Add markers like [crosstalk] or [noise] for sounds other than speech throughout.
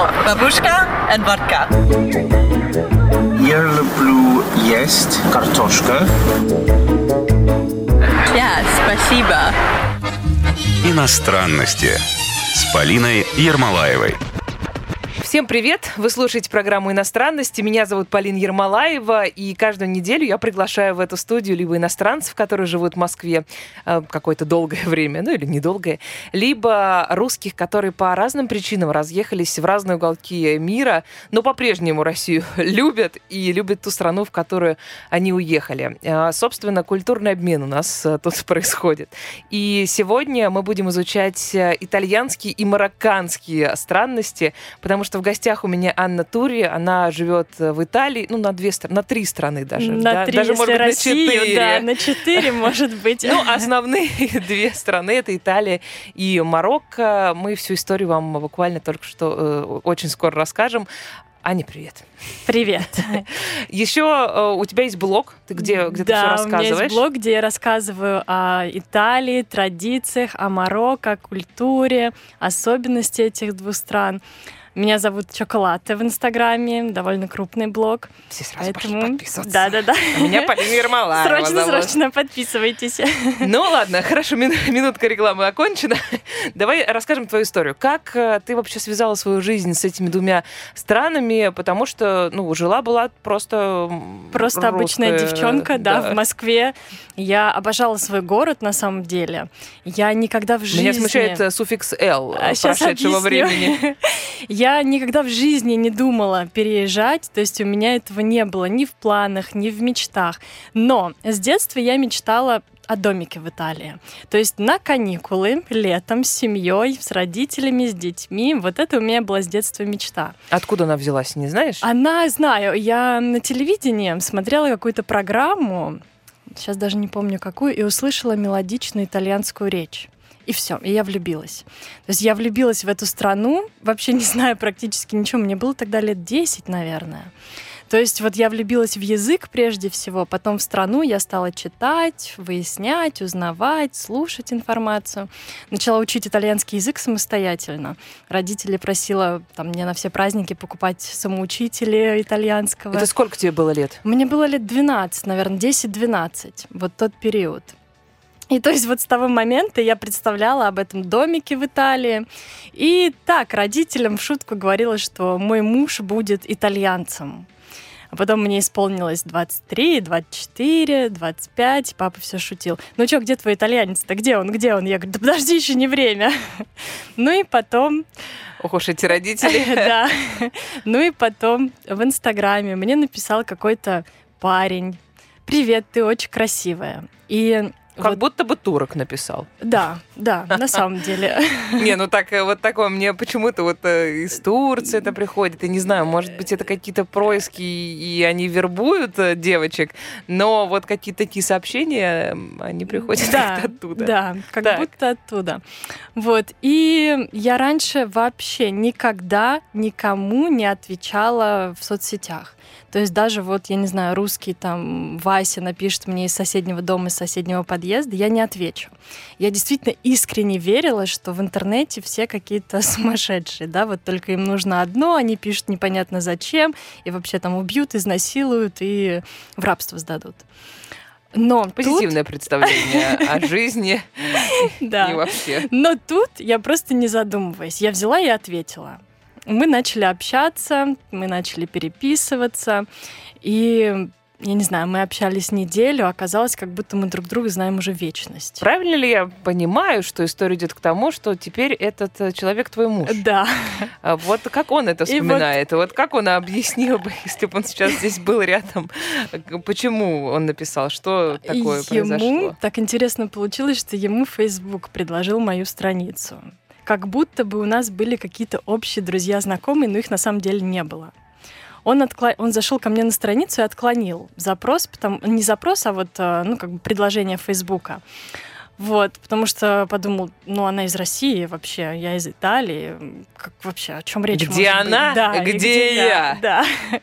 Oh, бабушка and vodka. Я люблю есть картошка. Yeah, спасибо. Иностранности с Полиной Ермолаевой. Всем привет! Вы слушаете программу «Иностранности». Меня зовут Полина Ермолаева, и каждую неделю я приглашаю в эту студию либо иностранцев, которые живут в Москве э, какое-то долгое [laughs] время, ну или недолгое, либо русских, которые по разным причинам разъехались в разные уголки мира, но по-прежнему Россию [laughs] любят и любят ту страну, в которую они уехали. Э, собственно, культурный обмен у нас э, тут [laughs] происходит. И сегодня мы будем изучать итальянские и марокканские странности, потому что в гостях у меня Анна Тури, она живет в Италии, ну, на две страны, на три страны даже. На да, три, даже, может быть, Россию, на четыре. да, на четыре, может быть. Ну, основные [laughs] две страны это Италия и Марокко. Мы всю историю вам буквально только что э, очень скоро расскажем. Аня, привет. Привет. [laughs] Еще э, у тебя есть блог, ты где, где ты все да, у рассказываешь? меня есть блог, где я рассказываю о Италии, традициях, о Марокко, культуре, особенности этих двух стран. Меня зовут Чоколате в Инстаграме, довольно крупный блог. Все сразу пошли Поэтому... подписываться. Да, да, да. А Меня Полина Ермолаева Срочно, зовут. срочно подписывайтесь. [laughs] Ну ладно, хорошо, мин- [laughs] минутка рекламы окончена. [laughs] Давай расскажем твою историю. Как э, ты вообще связала свою жизнь с этими двумя странами? Потому что, ну, жила-была просто... Просто обычная девчонка, да, в Москве. Я обожала свой город на самом деле. Я никогда в жизни... Меня смущает э, суффикс «л» А, прошедшего времени. Я никогда в жизни не думала переезжать, то есть у меня этого не было ни в планах, ни в мечтах. Но с детства я мечтала о домике в Италии. То есть на каникулы, летом, с семьей, с родителями, с детьми. Вот это у меня была с детства мечта. Откуда она взялась, не знаешь? Она, знаю, я на телевидении смотрела какую-то программу, сейчас даже не помню какую, и услышала мелодичную итальянскую речь. И все, и я влюбилась. То есть я влюбилась в эту страну, вообще не знаю практически ничего. Мне было тогда лет 10, наверное. То есть вот я влюбилась в язык прежде всего, потом в страну я стала читать, выяснять, узнавать, слушать информацию. Начала учить итальянский язык самостоятельно. Родители просила там, мне на все праздники покупать самоучители итальянского. Это сколько тебе было лет? Мне было лет 12, наверное, 10-12, вот тот период. И то есть вот с того момента я представляла об этом домике в Италии. И так родителям в шутку говорила, что мой муж будет итальянцем. А потом мне исполнилось 23, 24, 25, и папа все шутил. Ну что, где твой итальянец-то? Где он? Где он? Я говорю, да подожди, еще не время. [laughs] Ну и потом Ох уж эти родители. [laughs] да. Ну и потом в Инстаграме мне написал какой-то парень. Привет, ты очень красивая. И Как вот- будто бы турок написал. да, да, на самом деле. [laughs] Не, ну так э, вот такое мне почему-то вот э, из Турции это приходит. Я не знаю, может быть, это какие-то происки, и они вербуют э, девочек, но вот какие-то такие сообщения, они приходят Да, оттуда. Да, как Так. будто оттуда. Вот. И я раньше вообще никогда никому не отвечала в соцсетях. То есть даже вот, я не знаю, русский там Вася напишет мне из соседнего дома, из соседнего подъезда, я не отвечу. Я действительно искренне верила, что в интернете все какие-то [laughs] сумасшедшие, да, вот только им нужно одно, они пишут непонятно зачем, и вообще там убьют, изнасилуют и в рабство сдадут. Но тут- Позитивное представление о [laughs] жизни да. и вообще. Но тут я просто не задумываясь, я взяла и ответила. Мы начали общаться, мы начали переписываться, и я не знаю, мы общались неделю, а оказалось, как будто мы друг друга знаем уже вечность. Правильно ли я понимаю, что история идет к тому, что теперь этот э, человек твой муж? Да. А Вот как он это И вот- вспоминает? Вот... как он объяснил бы, [laughs] если бы он сейчас здесь был рядом? Почему он написал? Что такое ему произошло? так интересно получилось, что ему Facebook предложил мою страницу. Как будто бы у нас были какие-то общие друзья, знакомые, но их на самом деле не было. Он, откла... он зашел ко мне на страницу и отклонил запрос, потому... не запрос, а вот э, ну, как бы предложение Фейсбука. Вот, потому что подумал, ну, она из России вообще, я из Италии. Как вообще, о чем речь Где может быть? она? Да, и Где я? Да. [laughs]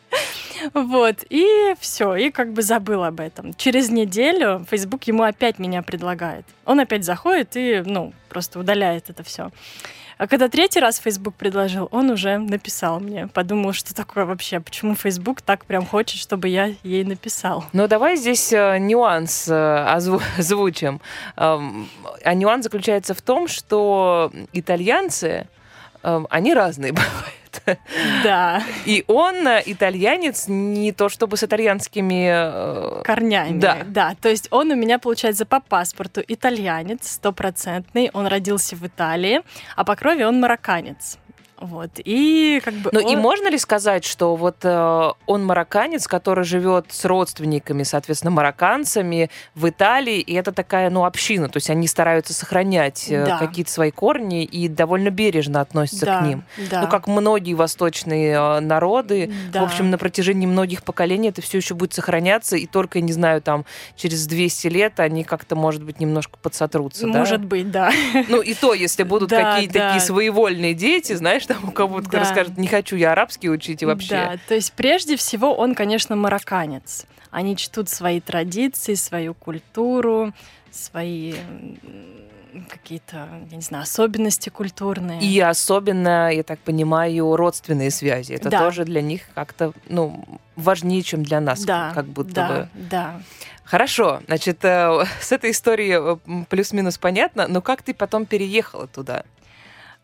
Вот, и все, и как бы забыл об этом. Через неделю Facebook ему опять меня предлагает. Он опять заходит и, ну, просто удаляет это все. А когда третий раз Facebook предложил, он уже написал мне. Подумал, что такое вообще, почему Facebook так прям хочет, чтобы я ей написал. Ну, давай здесь э, нюанс э, озву- [laughs] озвучим. Эм, А нюанс заключается в том, что итальянцы, эм, они разные [laughs] бывают. Да, И он э, итальянец не то чтобы с итальянскими... э, корнями. Да. да. То есть он у меня, получается, по паспорту итальянец, стопроцентный. Он родился в Италии, а по крови он марокканец. Вот. И как бы... Ну и он- можно ли сказать, что вот э, он марокканец, который живет с родственниками, соответственно, марокканцами в Италии, и это такая, ну, община, то есть они стараются сохранять э, Да. какие-то свои корни и довольно бережно относятся Да, к ним. да. Ну, как многие восточные э, народы, Да. в общем, на протяжении многих поколений это все еще будет сохраняться, и только, не знаю, там, через 200 лет они как-то, может быть, немножко подсотрутся, да? Может быть, да. Ну, и то, если будут Да, какие-то да. такие своевольные дети, знаешь, там у кого-то, кто Да. расскажет, не хочу я арабский учить и вообще. Да, то есть прежде всего он, конечно, марокканец. Они чтут свои традиции, свою культуру, свои какие-то, я не знаю, особенности культурные. И особенно, я так понимаю, родственные связи. Это Да. тоже для них как-то, ну, важнее, чем для нас, да, как будто да, бы. да. Хорошо, значит, э, [laughs] с этой историей э, плюс-минус понятно, но как ты потом переехала туда?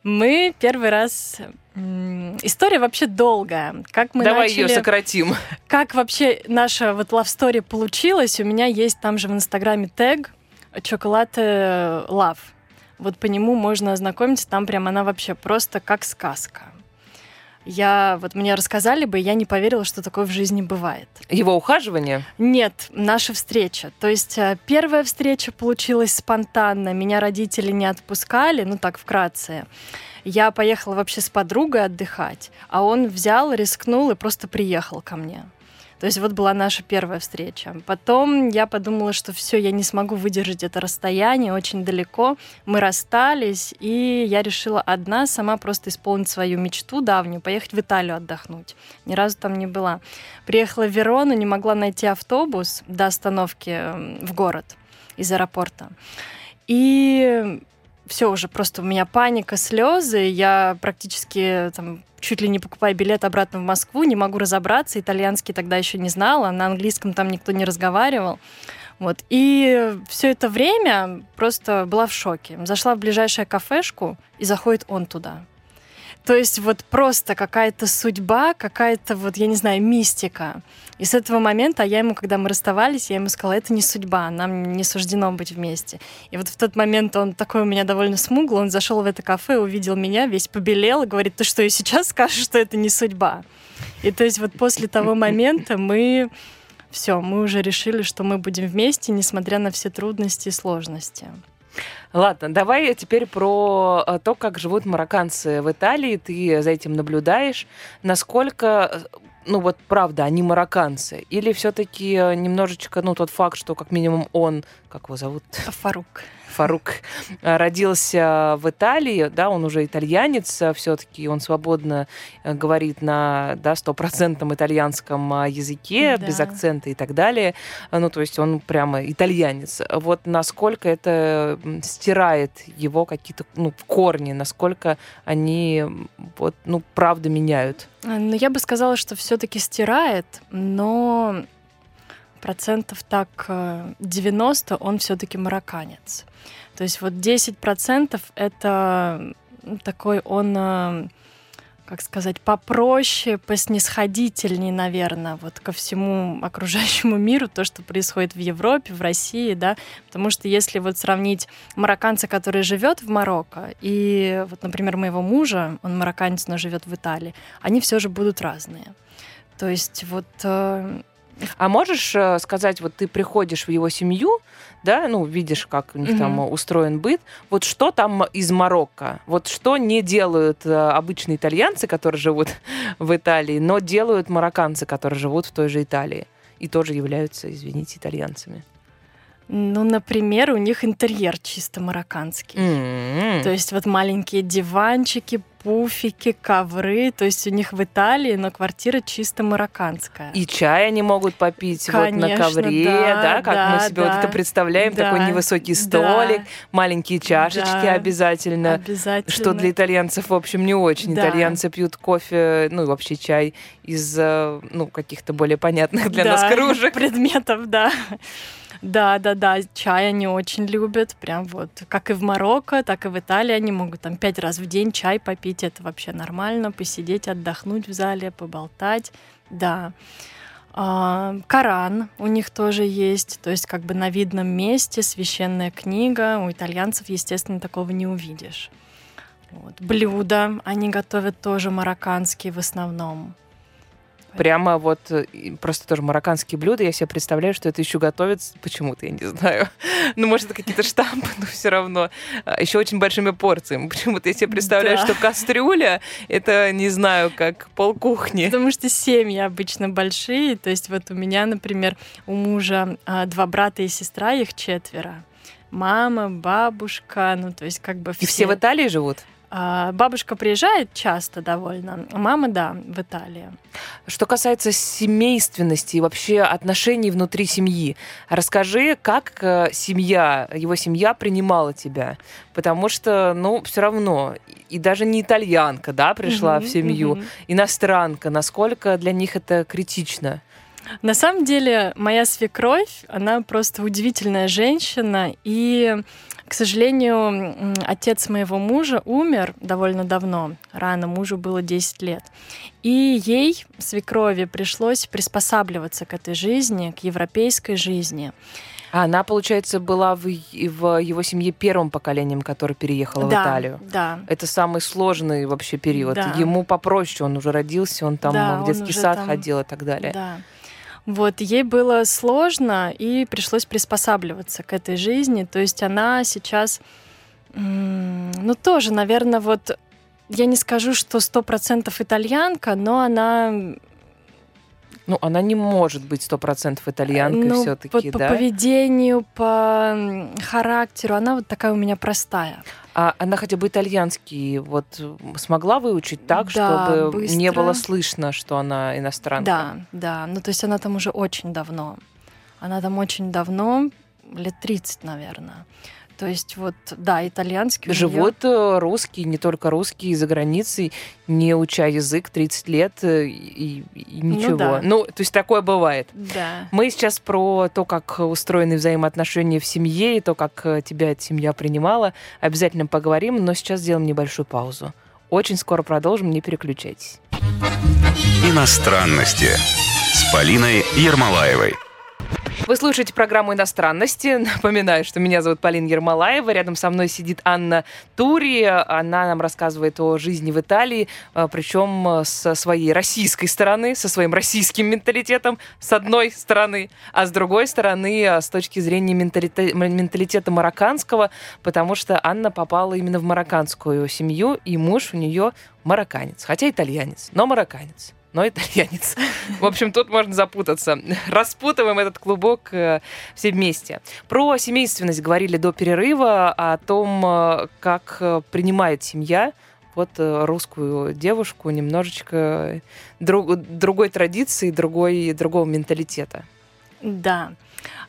Мы первый раз... История вообще долгая. Как мы Давай начали... ее сократим. Как вообще наша вот love story получилась? У меня есть там же в Инстаграме тег Chocolate Love. Вот по нему можно ознакомиться. Там прям она вообще просто как сказка. Я, вот мне рассказали бы, я не поверила, что такое в жизни бывает. Его ухаживание? Нет, наша встреча. То есть э, первая встреча получилась спонтанно. Меня родители не отпускали, ну так вкратце. Я поехала вообще с подругой отдыхать, а он взял, рискнул и просто приехал ко мне. То есть вот была наша первая встреча. Потом я подумала, что все, я не смогу выдержать это расстояние очень далеко. Мы расстались, и я решила одна сама просто исполнить свою мечту давнюю, поехать в Италию отдохнуть. Ни разу там не была. Приехала в Верону, не могла найти автобус до остановки м, в город из аэропорта. И все уже просто у меня паника, слезы. Я практически там чуть ли не покупаю билет обратно в Москву, не могу разобраться. Итальянский тогда еще не знала, на английском там никто не разговаривал. Вот. И все это время просто была в шоке. Зашла в ближайшую кафешку, и заходит он туда. То есть вот просто какая-то судьба, какая-то вот, я не знаю, мистика. И с этого момента, а я ему, когда мы расставались, я ему сказала, это не судьба, нам не суждено быть вместе. И вот в тот момент он такой у меня довольно смуглый, он зашел в это кафе, увидел меня, весь побелел говорит, ты что, и сейчас скажешь, что это не судьба? И то есть вот после того момента мы все, мы уже решили, что мы будем вместе, несмотря на все трудности и сложности. Ладно, давай теперь про э, то, как живут марокканцы в Италии. Ты за этим наблюдаешь. Насколько, э, ну вот правда, они марокканцы? Или все-таки немножечко, ну тот факт, что как минимум он, как его зовут? Фарук. Фарук э, родился в Италии, да, он уже итальянец, все-таки он свободно э, говорит на да, стопроцентном итальянском языке, Да. без акцента и так далее. Э, Ну, то есть он прямо итальянец. Вот насколько это стирает его какие-то ну, корни, насколько они вот, ну, правда меняют. Ну, я бы сказала, что все-таки стирает, но процентов так э, 90 он все-таки марокканец. То есть вот 10% это м, такой он, э, как сказать, попроще, поснисходительней, наверное, вот ко всему [laughs] окружающему миру, то, что происходит в Европе, в России, да, потому что если вот сравнить марокканца, который живет в Марокко, и вот, например, моего мужа, он марокканец, но живет в Италии, они все же будут разные. То есть вот э, А можешь э, сказать, вот ты приходишь в его семью, да, ну, видишь, как у них там Мгм. э, устроен быт, вот что там из Марокко? Вот что не делают э, обычные итальянцы, которые живут [laughs] в Италии, но делают марокканцы, которые живут в той же Италии и тоже являются, извините, итальянцами? Ну, например, у них интерьер чисто марокканский. М. То есть вот маленькие диванчики, пуфики, ковры. То есть у них в Италии, но квартира чисто марокканская. И чай они могут попить вот на Конечно, ковре, да, да, как мы да, себе вот да. это представляем, Да, такой невысокий да. столик, маленькие чашечки Да, обязательно. Обязательно. Что для итальянцев, в общем, не очень. Да. Итальянцы пьют кофе, ну и вообще чай из, э, ну, каких-то более понятных для Да, нас кружек. [laughs] предметов, да. Да, да, да, чай они очень любят, прям вот, как и в Марокко, так и в Италии они могут там пять раз в день чай попить, это вообще нормально, посидеть, отдохнуть в зале, поболтать, да. А, Коран у них тоже есть, то есть как бы на видном месте священная книга, у итальянцев, естественно, такого не увидишь. Вот. Блюда они готовят тоже марокканские в основном. Прямо вот э, просто тоже марокканские блюда. Я себе представляю, что это еще готовится почему-то, я не знаю. [laughs] Ну, может, это какие-то штампы, [laughs] но все равно. Еще очень большими порциями. Почему-то я себе представляю, Да. что кастрюля это, не знаю, как полкухни. Потому что семьи обычно большие. То есть вот у меня, например, у мужа а, два брата и сестра, их четверо. Мама, бабушка, ну то есть как бы все. И все в Италии живут? А, бабушка приезжает часто довольно, мама, да, в Италии. Что касается семейственности и вообще отношений внутри семьи, расскажи, как э, семья, его семья принимала тебя, потому что, ну, все равно и даже не итальянка, да, пришла Мгм, в семью, мгм. иностранка, насколько для них это критично? На самом деле, моя свекровь, она просто удивительная женщина, и, к сожалению, отец моего мужа умер довольно давно, рано, мужу было 10 лет. И ей, свекрови, пришлось приспосабливаться к этой жизни, к европейской жизни. А она, получается, была в, в его семье первым поколением, которое переехало в да, Италию. Да. Это самый сложный вообще период. Да. Ему попроще, он уже родился, он там Да, в детский сад там- ходил и так далее. Да. Вот, ей было сложно, и пришлось приспосабливаться к этой жизни. То есть она сейчас, ну, тоже, наверное, вот, я не скажу, что сто процентов итальянка, но она Ну, она не может быть сто процентов итальянкой ну, все-таки, по, да? по поведению, по характеру, она вот такая у меня простая. А она хотя бы итальянский вот смогла выучить так, Да, чтобы не быстро. было слышно, что она иностранка? Да, да. Ну, то есть она там уже очень давно. Она там очень давно, лет 30, наверное. То есть вот, да, итальянский Живут э, русские, не только русские, за границей, не уча язык 30 лет э, и, и Ну ничего. да. ну, то есть такое бывает. Да. Мы сейчас про то, как устроены взаимоотношения в семье и то, как э, тебя эта семья принимала, обязательно поговорим, но сейчас сделаем небольшую паузу. Очень скоро продолжим, не переключайтесь. Иностранности с Полиной Ермолаевой. Вы слушаете программу «Иностранности». [laughs] Напоминаю, что меня зовут Полина Ермолаева. Рядом со мной сидит Анна Тури. Она нам рассказывает о жизни в Италии, причем со своей российской стороны, со своим российским менталитетом, с одной стороны, а с другой стороны, э, с точки зрения менталита- менталитета марокканского, потому что Анна попала именно в марокканскую семью, и муж у нее марокканец, хотя итальянец, но марокканец но итальянец. В общем, тут можно запутаться. Распутываем этот клубок э, все вместе. Про семейственность говорили до перерыва, о том, э, как э, принимает семья вот русскую девушку немножечко друг, другой традиции, другой, другого менталитета. Да.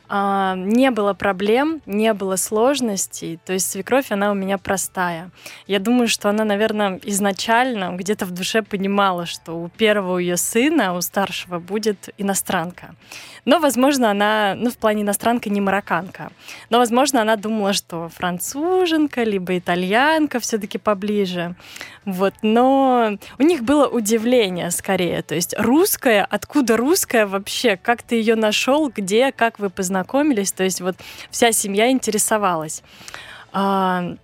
А, не было проблем, не было сложностей. То есть свекровь, она у меня простая. Я думаю, что она, наверное, изначально где-то в душе понимала, что у первого ее сына, у старшего, будет иностранка. Но, возможно, она, ну, в плане иностранка не марокканка. Но, возможно, она думала, что француженка, либо итальянка все-таки поближе. Вот. Но у них было удивление скорее. То есть русская, откуда русская вообще? Как ты ее нашел? Где? Как вы познакомились? То есть вот вся семья интересовалась. А,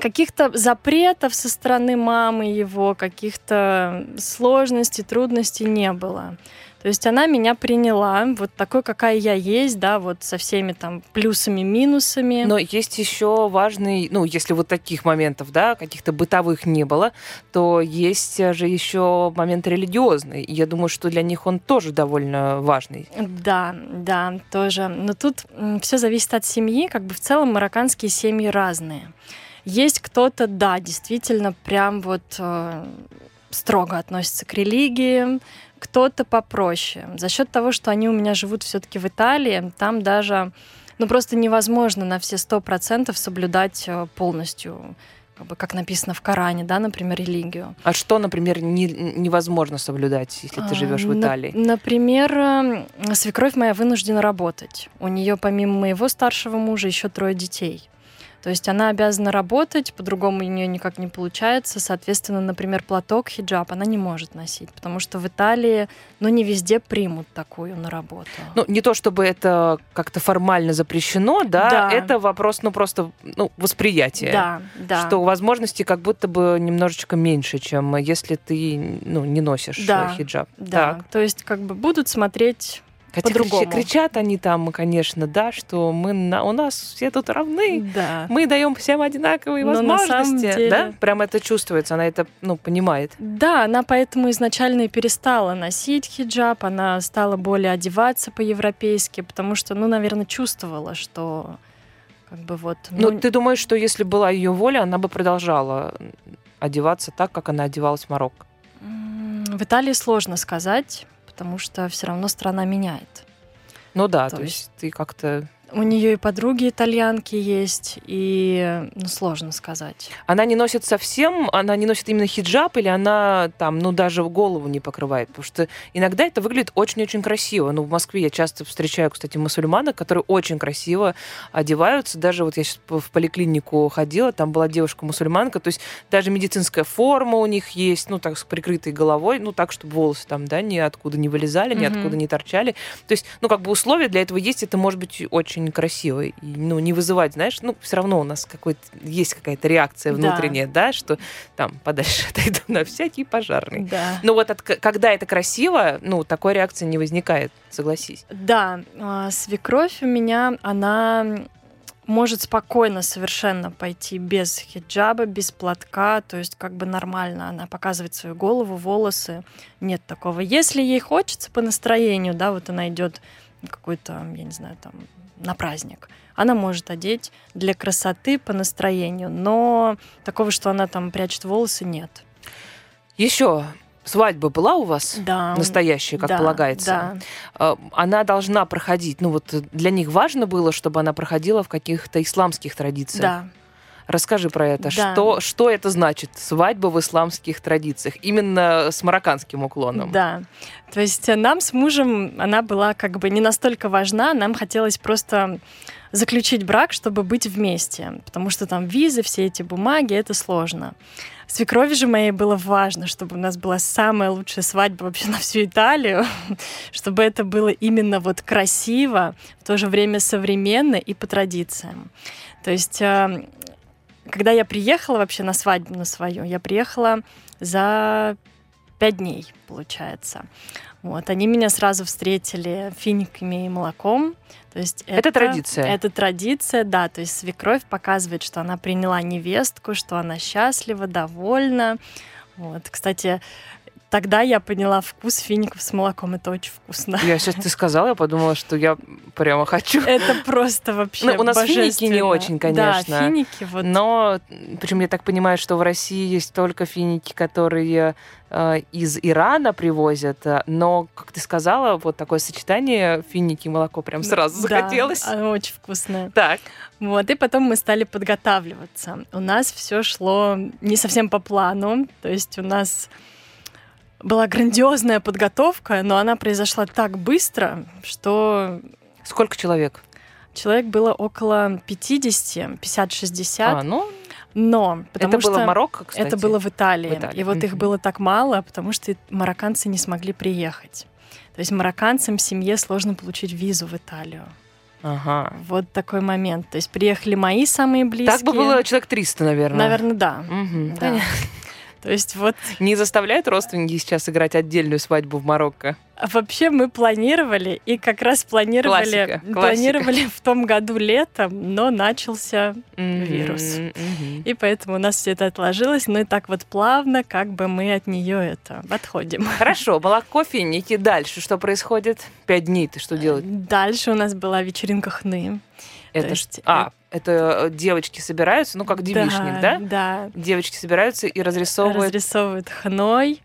каких-то запретов со стороны мамы его, каких-то сложностей, трудностей не было. То есть она меня приняла, вот такой, какая я есть, да, вот со всеми там плюсами, минусами. Но есть еще важный, ну, если вот таких моментов, да, каких-то бытовых не было, то есть же еще момент религиозный. Я думаю, что для них он тоже довольно важный. Да, да, тоже. Но тут все зависит от семьи. Как бы в целом марокканские семьи разные. Есть кто-то, да, действительно, прям вот э, строго относится к религии, кто-то попроще. За счет того, что они у меня живут все-таки в Италии, там даже ну, просто невозможно на все сто процентов соблюдать э, полностью как, бы, как написано в Коране, да, например, религию. А что, например, не, невозможно соблюдать, если ты живешь в Италии? На, например, э, свекровь моя вынуждена работать. У нее помимо моего старшего мужа еще трое детей. То есть она обязана работать, по-другому у нее никак не получается. Соответственно, например, платок, хиджаб она не может носить, потому что в Италии, ну, не везде примут такую на работу. Ну, не то чтобы это как-то формально запрещено, да, Да. это вопрос, ну, просто ну, восприятия. Да, да. Что возможности как будто бы немножечко меньше, чем если ты ну, не носишь Да, э, хиджаб. Да, Так. то есть как бы будут смотреть Хотя по-другому. крича- кричат они там, конечно, да, что мы на, у нас все тут равны. Да. Мы даем всем одинаковые Но на возможности. самом деле- Да? Прям это чувствуется, она это ну, понимает. Да, она поэтому изначально и перестала носить хиджаб, она стала более одеваться по-европейски, потому что, ну, наверное, чувствовала, что как бы вот... Ну, ты думаешь, что если была ее воля, она бы продолжала одеваться так, как она одевалась в Марокко? В Италии сложно сказать, потому что все равно страна меняет. Ну да, То то, есть ты как-то... У нее и подруги итальянки есть, и ну, сложно сказать. Она не носит совсем, она не носит именно хиджаб, или она там, ну, даже голову не покрывает? Потому что иногда это выглядит очень-очень красиво. Ну, в Москве я часто встречаю, кстати, мусульманок, которые очень красиво одеваются. Даже вот я сейчас в поликлинику ходила, там была девушка-мусульманка, то есть даже медицинская форма у них есть, ну, так, с прикрытой головой, ну, так, чтобы волосы там, да, ниоткуда не вылезали, ниоткуда не торчали. То есть, ну, как бы условия для этого есть, это может быть очень красиво. И, ну, не вызывать, знаешь, ну, все равно у нас какой-то, есть какая-то реакция Да. внутренняя, да, что там подальше [laughs] отойду на всякий пожарный. Да. Но вот от, когда это красиво, ну, такой реакции не возникает, согласись. Да, а, свекровь у меня, она может спокойно совершенно пойти без хиджаба, без платка, то есть как бы нормально. Она показывает свою голову, волосы. Нет такого. Если ей хочется по настроению, да, вот она идет какой-то, я не знаю, там, на праздник, она может одеть для красоты по настроению, но такого, что она там прячет волосы, нет. Еще свадьба была у вас? Да. Настоящая, как да, полагается. Да. А, Она должна проходить, ну вот для них важно было, чтобы она проходила в каких-то исламских традициях. Да. Расскажи про это. Да. Что, что это значит, свадьба в исламских традициях? Именно с марокканским уклоном. Да. То есть э, нам с мужем она была как бы не настолько важна, нам хотелось просто заключить брак, чтобы быть вместе, потому что там визы, все эти бумаги, это сложно. Свекрови же моей было важно, чтобы у нас была самая лучшая свадьба вообще на всю Италию, [laughs] чтобы это было именно вот красиво, в то же время современно и по традициям. То есть, э, когда я приехала вообще на свадьбу на свою, я приехала за пять дней, получается. Вот, они меня сразу встретили финиками и молоком. То есть Это традиция? Это традиция, да. То есть свекровь показывает, что она приняла невестку, что она счастлива, довольна. Вот, кстати, тогда я поняла вкус фиников с молоком. Это очень вкусно. Я сейчас ты сказала, я подумала, что я прямо хочу. Это просто вообще Ну, у нас финики не очень, конечно. Да, финики вот. Но, причем я так понимаю, что в России есть только финики, которые э, из Ирана привозят. э, Но, как ты сказала, вот такое сочетание финики и молоко прям сразу Да, захотелось. оно очень вкусное. Так. Вот, и потом мы стали подготавливаться. У нас все шло не совсем по плану, то есть у нас была грандиозная подготовка, но она произошла так быстро, что Сколько человек? человек было около 50, 50-60, А, ну, но потому это было что в Марокко, кстати. это было в Италии. В Италии, И вот их мгм. было так мало, потому что марокканцы не смогли приехать. То есть марокканцам в семье сложно получить визу в Италию. Ага. Вот такой момент. То есть приехали мои самые близкие. Так бы было человек 300, наверное. Наверное, да. Мгм, Да. То есть вот Не заставляют родственники сейчас играть отдельную свадьбу в Марокко? а вообще мы планировали и как раз планировали, Классика, классика. планировали в том году летом, но начался Мгм, Вирус. мгм. и поэтому у нас все это отложилось, но и так вот плавно, как бы мы от нее это отходим. Хорошо, молоко, финики. Дальше что происходит? Пять дней ты что делать? Дальше у нас была вечеринка хны. Это есть, ш- А, это э, девочки собираются, ну, как девичник, да? Да. Девочки собираются и разрисовывают. Разрисовывают хной.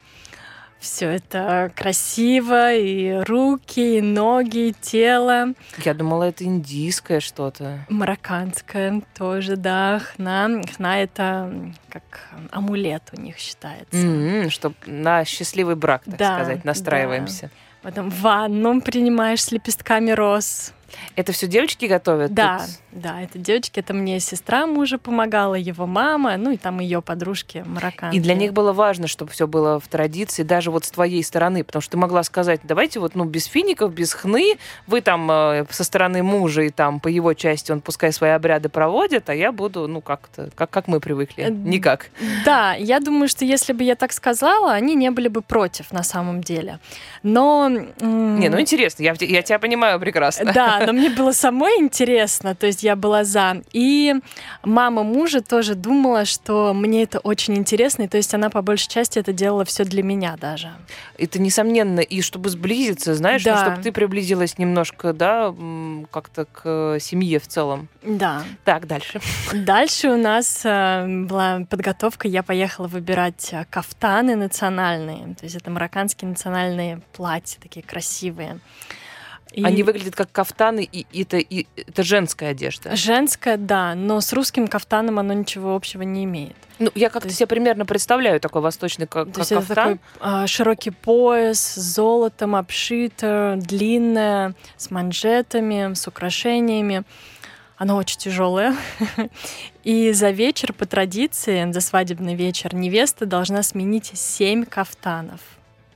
Все это красиво, и руки, и ноги, и тело. Я думала, это индийское что-то. Марокканское тоже, да, хна. Хна — это как амулет у них считается. Чтобы на счастливый брак, так Да, сказать, настраиваемся. Потом ванну принимаешь с лепестками роз. Это все девочки готовят? Да, Тут- да, это девочки, это мне сестра мужа помогала, его мама, ну и там ее подружки марокканки. И для них было важно, чтобы все было в традиции, даже вот с твоей стороны, потому что ты могла сказать, давайте вот, ну, без фиников, без хны, вы там э, со стороны мужа и там по его части он пускай свои обряды проводит, а я буду, ну, как-то, как, как мы привыкли, Э, никак. Да, я думаю, что если бы я так сказала, они не были бы против на самом деле. Но... Не, ну интересно, я, я тебя понимаю прекрасно. Да, но мне было самой интересно, то есть я была за. И мама мужа тоже думала, что мне это очень интересно, и то есть она по большей части это делала все для меня даже. Это несомненно, и чтобы сблизиться, знаешь, ну, Да. чтобы ты приблизилась немножко, да, как-то к э, семье в целом. Да. Так, дальше. Дальше у нас э, была подготовка, я поехала выбирать э, кафтаны национальные, то есть это марокканские национальные платья, такие красивые. И Они выглядят как кафтаны, и это, и это женская одежда. Женское, да, но с русским кафтаном оно ничего общего не имеет. Ну, я как-то есть- себе примерно представляю такой восточный ка- То есть это кафтан. такой а, широкий пояс с золотом обшито, длинное, с манжетами, с украшениями. Оно очень тяжелое. [laughs] И за вечер, по традиции, за свадебный вечер, невеста должна сменить семь кафтанов.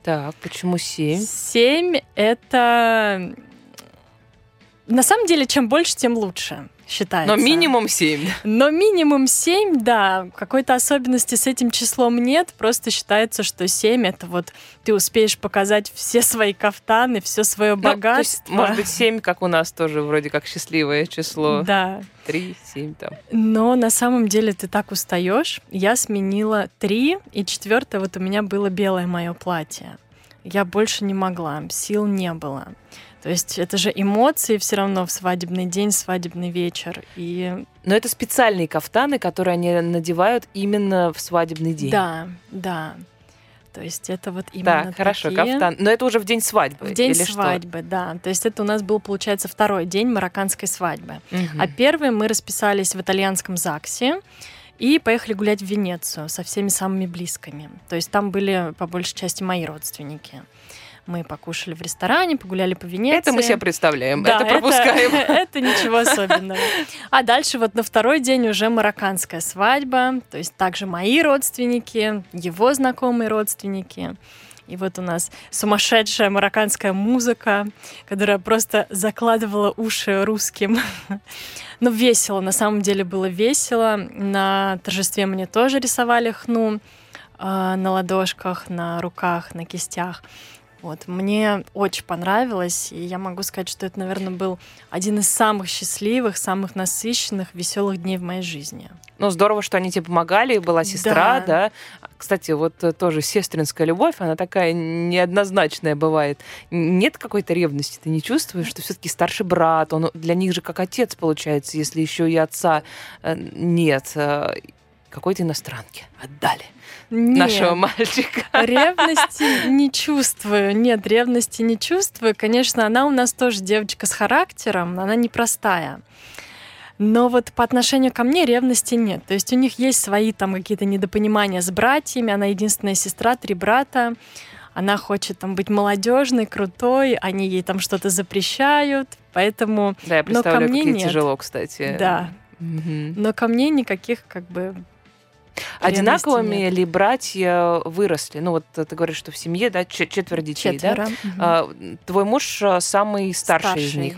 Так, почему семь? Семь — это... На самом деле, чем больше, тем лучше, считается. Но минимум семь. Но минимум 7, да, какой-то особенности с этим числом нет. Просто считается, что 7 это вот ты успеешь показать все свои кафтаны, все свое Ну, то есть, богатство. может быть, семь, как у нас тоже вроде как счастливое число. Да. Три, семь там. Но на самом деле ты так устаешь. Я сменила три, и четвертое вот у меня было белое мое платье. Я больше не могла, сил не было. То есть это же эмоции все равно в свадебный день, свадебный вечер. И Но это специальные кафтаны, которые они надевают именно в свадебный день. да, да. То есть это вот именно Так, хорошо, такие. кафтан. Но это уже в день свадьбы. В день или что? свадьбы, да. То есть это у нас был, получается, второй день марокканской свадьбы. Мгм. А первый мы расписались в итальянском ЗАГСе и поехали гулять в Венецию со всеми самыми близкими. То есть там были по большей части мои родственники. Мы покушали в ресторане, погуляли по Венеции. Это мы себе представляем, Да, это пропускаем. [laughs] Это, ничего особенного. А дальше вот на второй день уже марокканская свадьба, то есть также мои родственники, его знакомые родственники. И вот у нас сумасшедшая марокканская музыка, которая просто закладывала уши русским. [laughs] Ну, весело, на самом деле было весело. На торжестве мне тоже рисовали хну а, на ладошках, на руках, на кистях. Вот, мне очень понравилось, и я могу сказать, что это, наверное, был один из самых счастливых, самых насыщенных, веселых дней в моей жизни. Ну, здорово, что они тебе помогали, была сестра, да. Да. Кстати, вот э, тоже сестринская любовь, она такая неоднозначная бывает. Нет какой-то ревности, ты не чувствуешь, что все-таки старший брат, он для них же как отец получается, если еще и отца э, нет. э, Какой-то иностранке отдали Нет, нашего мальчика. ревности не чувствую. Нет, ревности не чувствую. Конечно, она у нас тоже девочка с характером, она непростая. Но вот по отношению ко мне ревности нет. То есть у них есть свои там какие-то недопонимания с братьями. Она единственная сестра, три брата. Она хочет там быть молодежной, крутой, они ей там что-то запрещают, поэтому Да, я Но ко представляю, мне как ей нет. тяжело, кстати. да. Мгм. Но ко мне никаких как бы Одинаковыми нет. ли братья выросли? Ну, вот ты говоришь, что в семье, да, чет- четверо детей, да? четверо. Мгм. А, Твой муж а, самый старший, из них.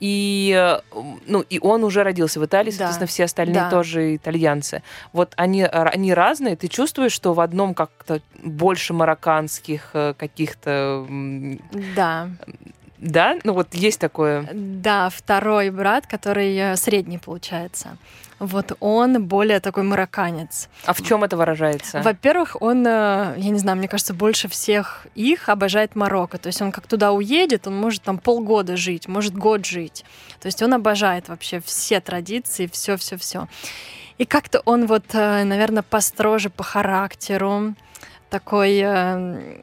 И, ну, и он уже родился в Италии, Да. соответственно, все остальные Да. тоже итальянцы. Вот они, р- они разные. Ты чувствуешь, что в одном как-то больше марокканских э, каких-то Да. Да? Ну вот есть такое. Да, второй брат, который э, средний получается. Вот он более такой марокканец. А в чем это выражается? Во-первых, он, э, я не знаю, мне кажется, больше всех их обожает Марокко. То есть он как туда уедет, он может там полгода жить, может год жить. То есть он обожает вообще все традиции, все-все-все. И как-то он вот, э, наверное, построже по характеру, такой э,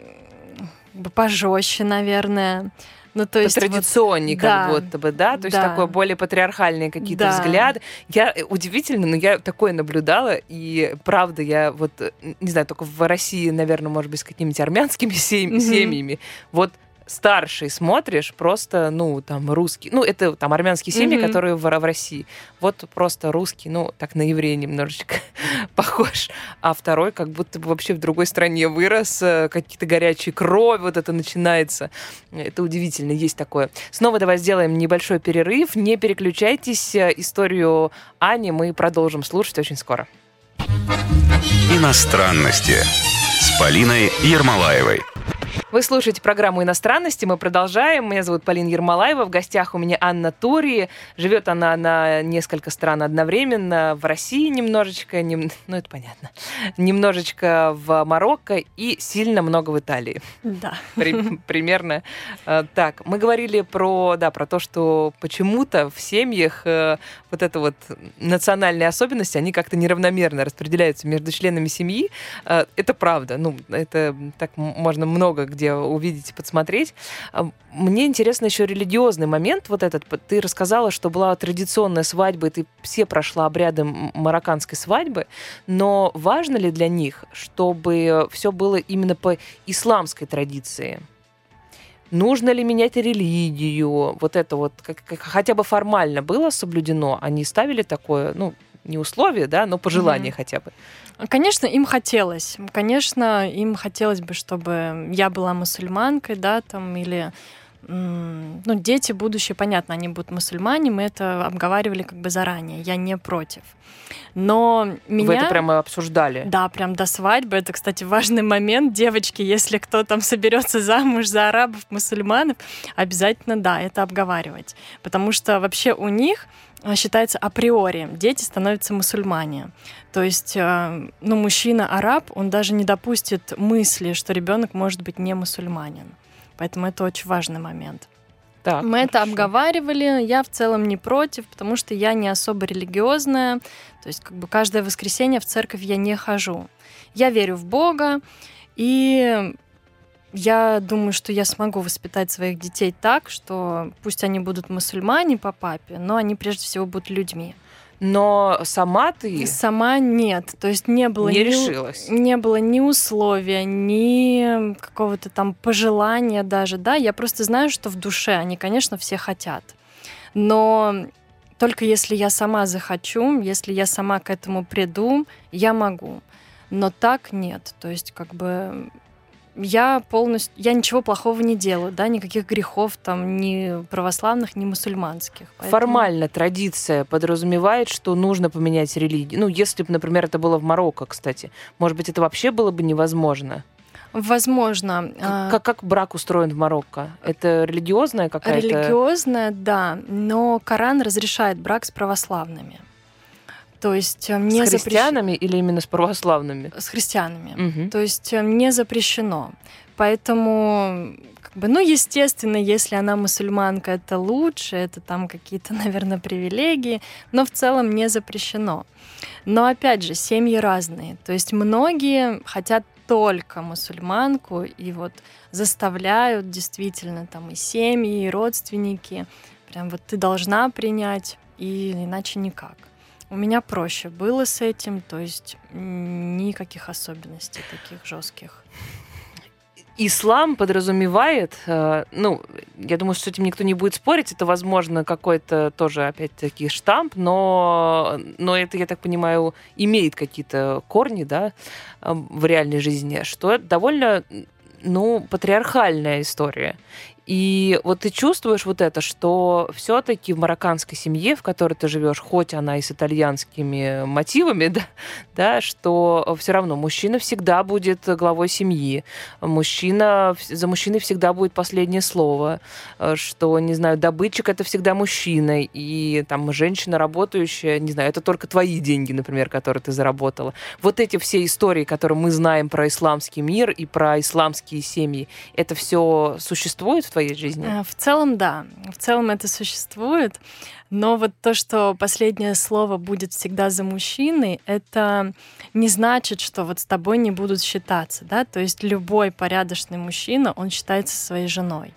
пожестче, наверное. Ну, то есть традиционнее вот, как да, будто бы, да? То есть да. такое более патриархальные какие-то да. взгляды. Я э, удивительно, но я такое наблюдала, и правда, я вот, не знаю, только в России, наверное, может быть, с какими-нибудь армянскими [laughs] семьями, mm-hmm. вот старший смотришь, просто, ну, там, русский. Ну, это там армянские семьи, mm-hmm. которые в, в России. Вот просто русский, ну, так на еврея немножечко [laughs] похож. А второй как будто бы вообще в другой стране вырос, э, какие-то горячие крови, вот это начинается. Это удивительно, есть такое. Снова давай сделаем небольшой перерыв. Не переключайтесь. Историю Ани мы продолжим слушать очень скоро. Иностранности с Полиной Ермолаевой. Вы слушаете программу «Иностранности». Мы продолжаем. Меня зовут Полина Ермолаева. В гостях у меня Анна Тури. Живет она на несколько стран одновременно. В России немножечко, нем... ну это понятно, немножечко в Марокко и сильно много в Италии. Да. При... Примерно э, так. Мы говорили про, да, про то, что почему-то в семьях э, вот это вот национальные особенности, они как-то неравномерно распределяются между членами семьи. Э, это правда. Ну, это так можно много где увидеть и подсмотреть. А, мне интересно еще религиозный момент вот этот. Ты рассказала, что была традиционная свадьба, и ты все прошла обряды марокканской свадьбы, но важно ли для них, чтобы все было именно по исламской традиции? Нужно ли менять религию? Вот это вот как, как, хотя бы формально было соблюдено? Они ставили такое, ну, не условие, да, но пожелание mm-hmm. хотя бы. Конечно, им хотелось. Конечно, им хотелось бы, чтобы я была мусульманкой, да, там, или ну, дети будущие, понятно, они будут мусульмане, мы это обговаривали как бы заранее, я не против. Но меня... Вы это прямо обсуждали? Да, прям до свадьбы. Это, кстати, важный момент. Девочки, если кто там соберется замуж за арабов, мусульманов, обязательно, да, это обговаривать. Потому что вообще у них считается априори. Дети становятся мусульмане. То есть, э, ну, мужчина-араб, он даже не допустит мысли, что ребенок может быть не мусульманин. Поэтому это очень важный момент. Так, Мы хорошо. это обговаривали, я в целом не против, потому что я не особо религиозная, то есть как бы каждое воскресенье в церковь я не хожу. Я верю в Бога, и я думаю, что я смогу воспитать своих детей так, что пусть они будут мусульмане по папе, но они прежде всего будут людьми. Но сама ты... Сама нет. То есть не было... Не ни, решилась. Не было ни условия, ни какого-то там пожелания даже, да. Я просто знаю, что в душе они, конечно, все хотят. Но только если я сама захочу, если я сама к этому приду, я могу. Но так нет. То есть как бы я полностью, я ничего плохого не делаю, да, никаких грехов там ни православных, ни мусульманских. Поэтому... Формально традиция подразумевает, что нужно поменять религию. Ну, если бы, например, это было в Марокко, кстати, может быть, это вообще было бы невозможно. Возможно. Как, а, как, как брак устроен в Марокко? Это религиозная какая-то? Религиозная, да, но Коран разрешает брак с православными. То есть э, не с христианами запрещ... или именно с православными? С христианами. Угу. То есть э, не запрещено. Поэтому, как бы, ну, естественно, если она мусульманка, это лучше, это там какие-то, [laughs] наверное, привилегии, но в целом не запрещено. Но опять же, семьи разные. То есть многие хотят только мусульманку и вот заставляют действительно там и семьи, и родственники. Прям вот ты должна принять, и иначе никак. У меня проще было с этим, то есть никаких особенностей таких жестких. Ислам подразумевает, э, ну, я думаю, что с этим никто не будет спорить, это, возможно, какой-то тоже, опять-таки, штамп, но, но это, я так понимаю, имеет какие-то корни, да, э, в реальной жизни, что довольно, ну, патриархальная история. И вот ты чувствуешь вот это, что все-таки в марокканской семье, в которой ты живешь, хоть она и с итальянскими мотивами, [laughs] да, да что все равно мужчина всегда будет главой семьи, мужчина, за мужчиной всегда будет последнее слово, э, что, не знаю, добытчик это всегда мужчина, и там женщина работающая, не знаю, это только твои деньги, например, которые ты заработала. Вот эти все истории, которые мы знаем про исламский мир и про исламские семьи, это все существует в твоей жизни? Э, в целом, да. В целом это существует. Но вот то, что последнее слово будет всегда за мужчиной, это не значит, что вот с тобой не будут считаться, да, то есть любой порядочный мужчина, он считается своей женой.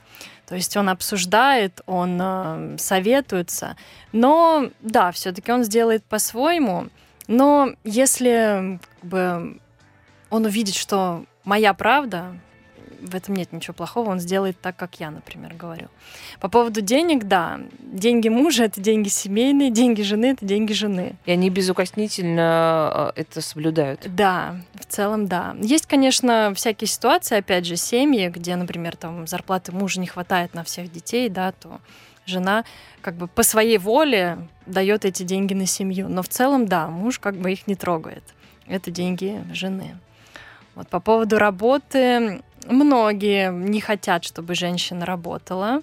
То есть он обсуждает, он э, советуется, но да, все-таки он сделает по-своему. Но если как бы, он увидит, что моя правда, в этом нет ничего плохого, он сделает так, как я, например, говорю. По поводу денег, да, деньги мужа — это деньги семейные, деньги жены — это деньги жены. И они безукоснительно э, это соблюдают. Да, в целом, да. Есть, конечно, всякие ситуации, опять же, семьи, где, например, там зарплаты мужа не хватает на всех детей, да, то жена как бы по своей воле дает эти деньги на семью. Но в целом, да, муж как бы их не трогает. Это деньги жены. Вот по поводу работы, многие не хотят, чтобы женщина работала.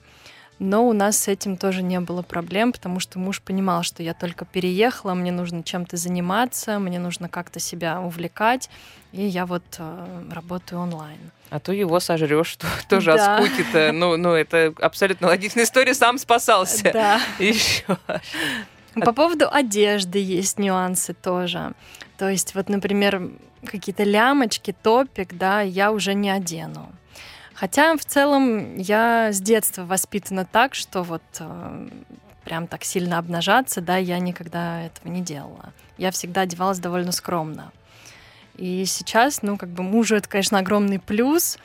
Но у нас с этим тоже не было проблем, потому что муж понимал, что я только переехала, мне нужно чем-то заниматься, мне нужно как-то себя увлекать, и я вот э, работаю онлайн. А то его сожрешь, [laughs] тоже да. от скуки-то. Ну, ну, это абсолютно логичная история, сам спасался. Да. [laughs] Еще. По поводу одежды есть нюансы тоже. То есть, вот, например, какие-то лямочки, топик, да, я уже не одену. Хотя в целом я с детства воспитана так, что вот э, прям так сильно обнажаться, да, я никогда этого не делала. Я всегда одевалась довольно скромно. И сейчас, ну, как бы мужу это, конечно, огромный плюс.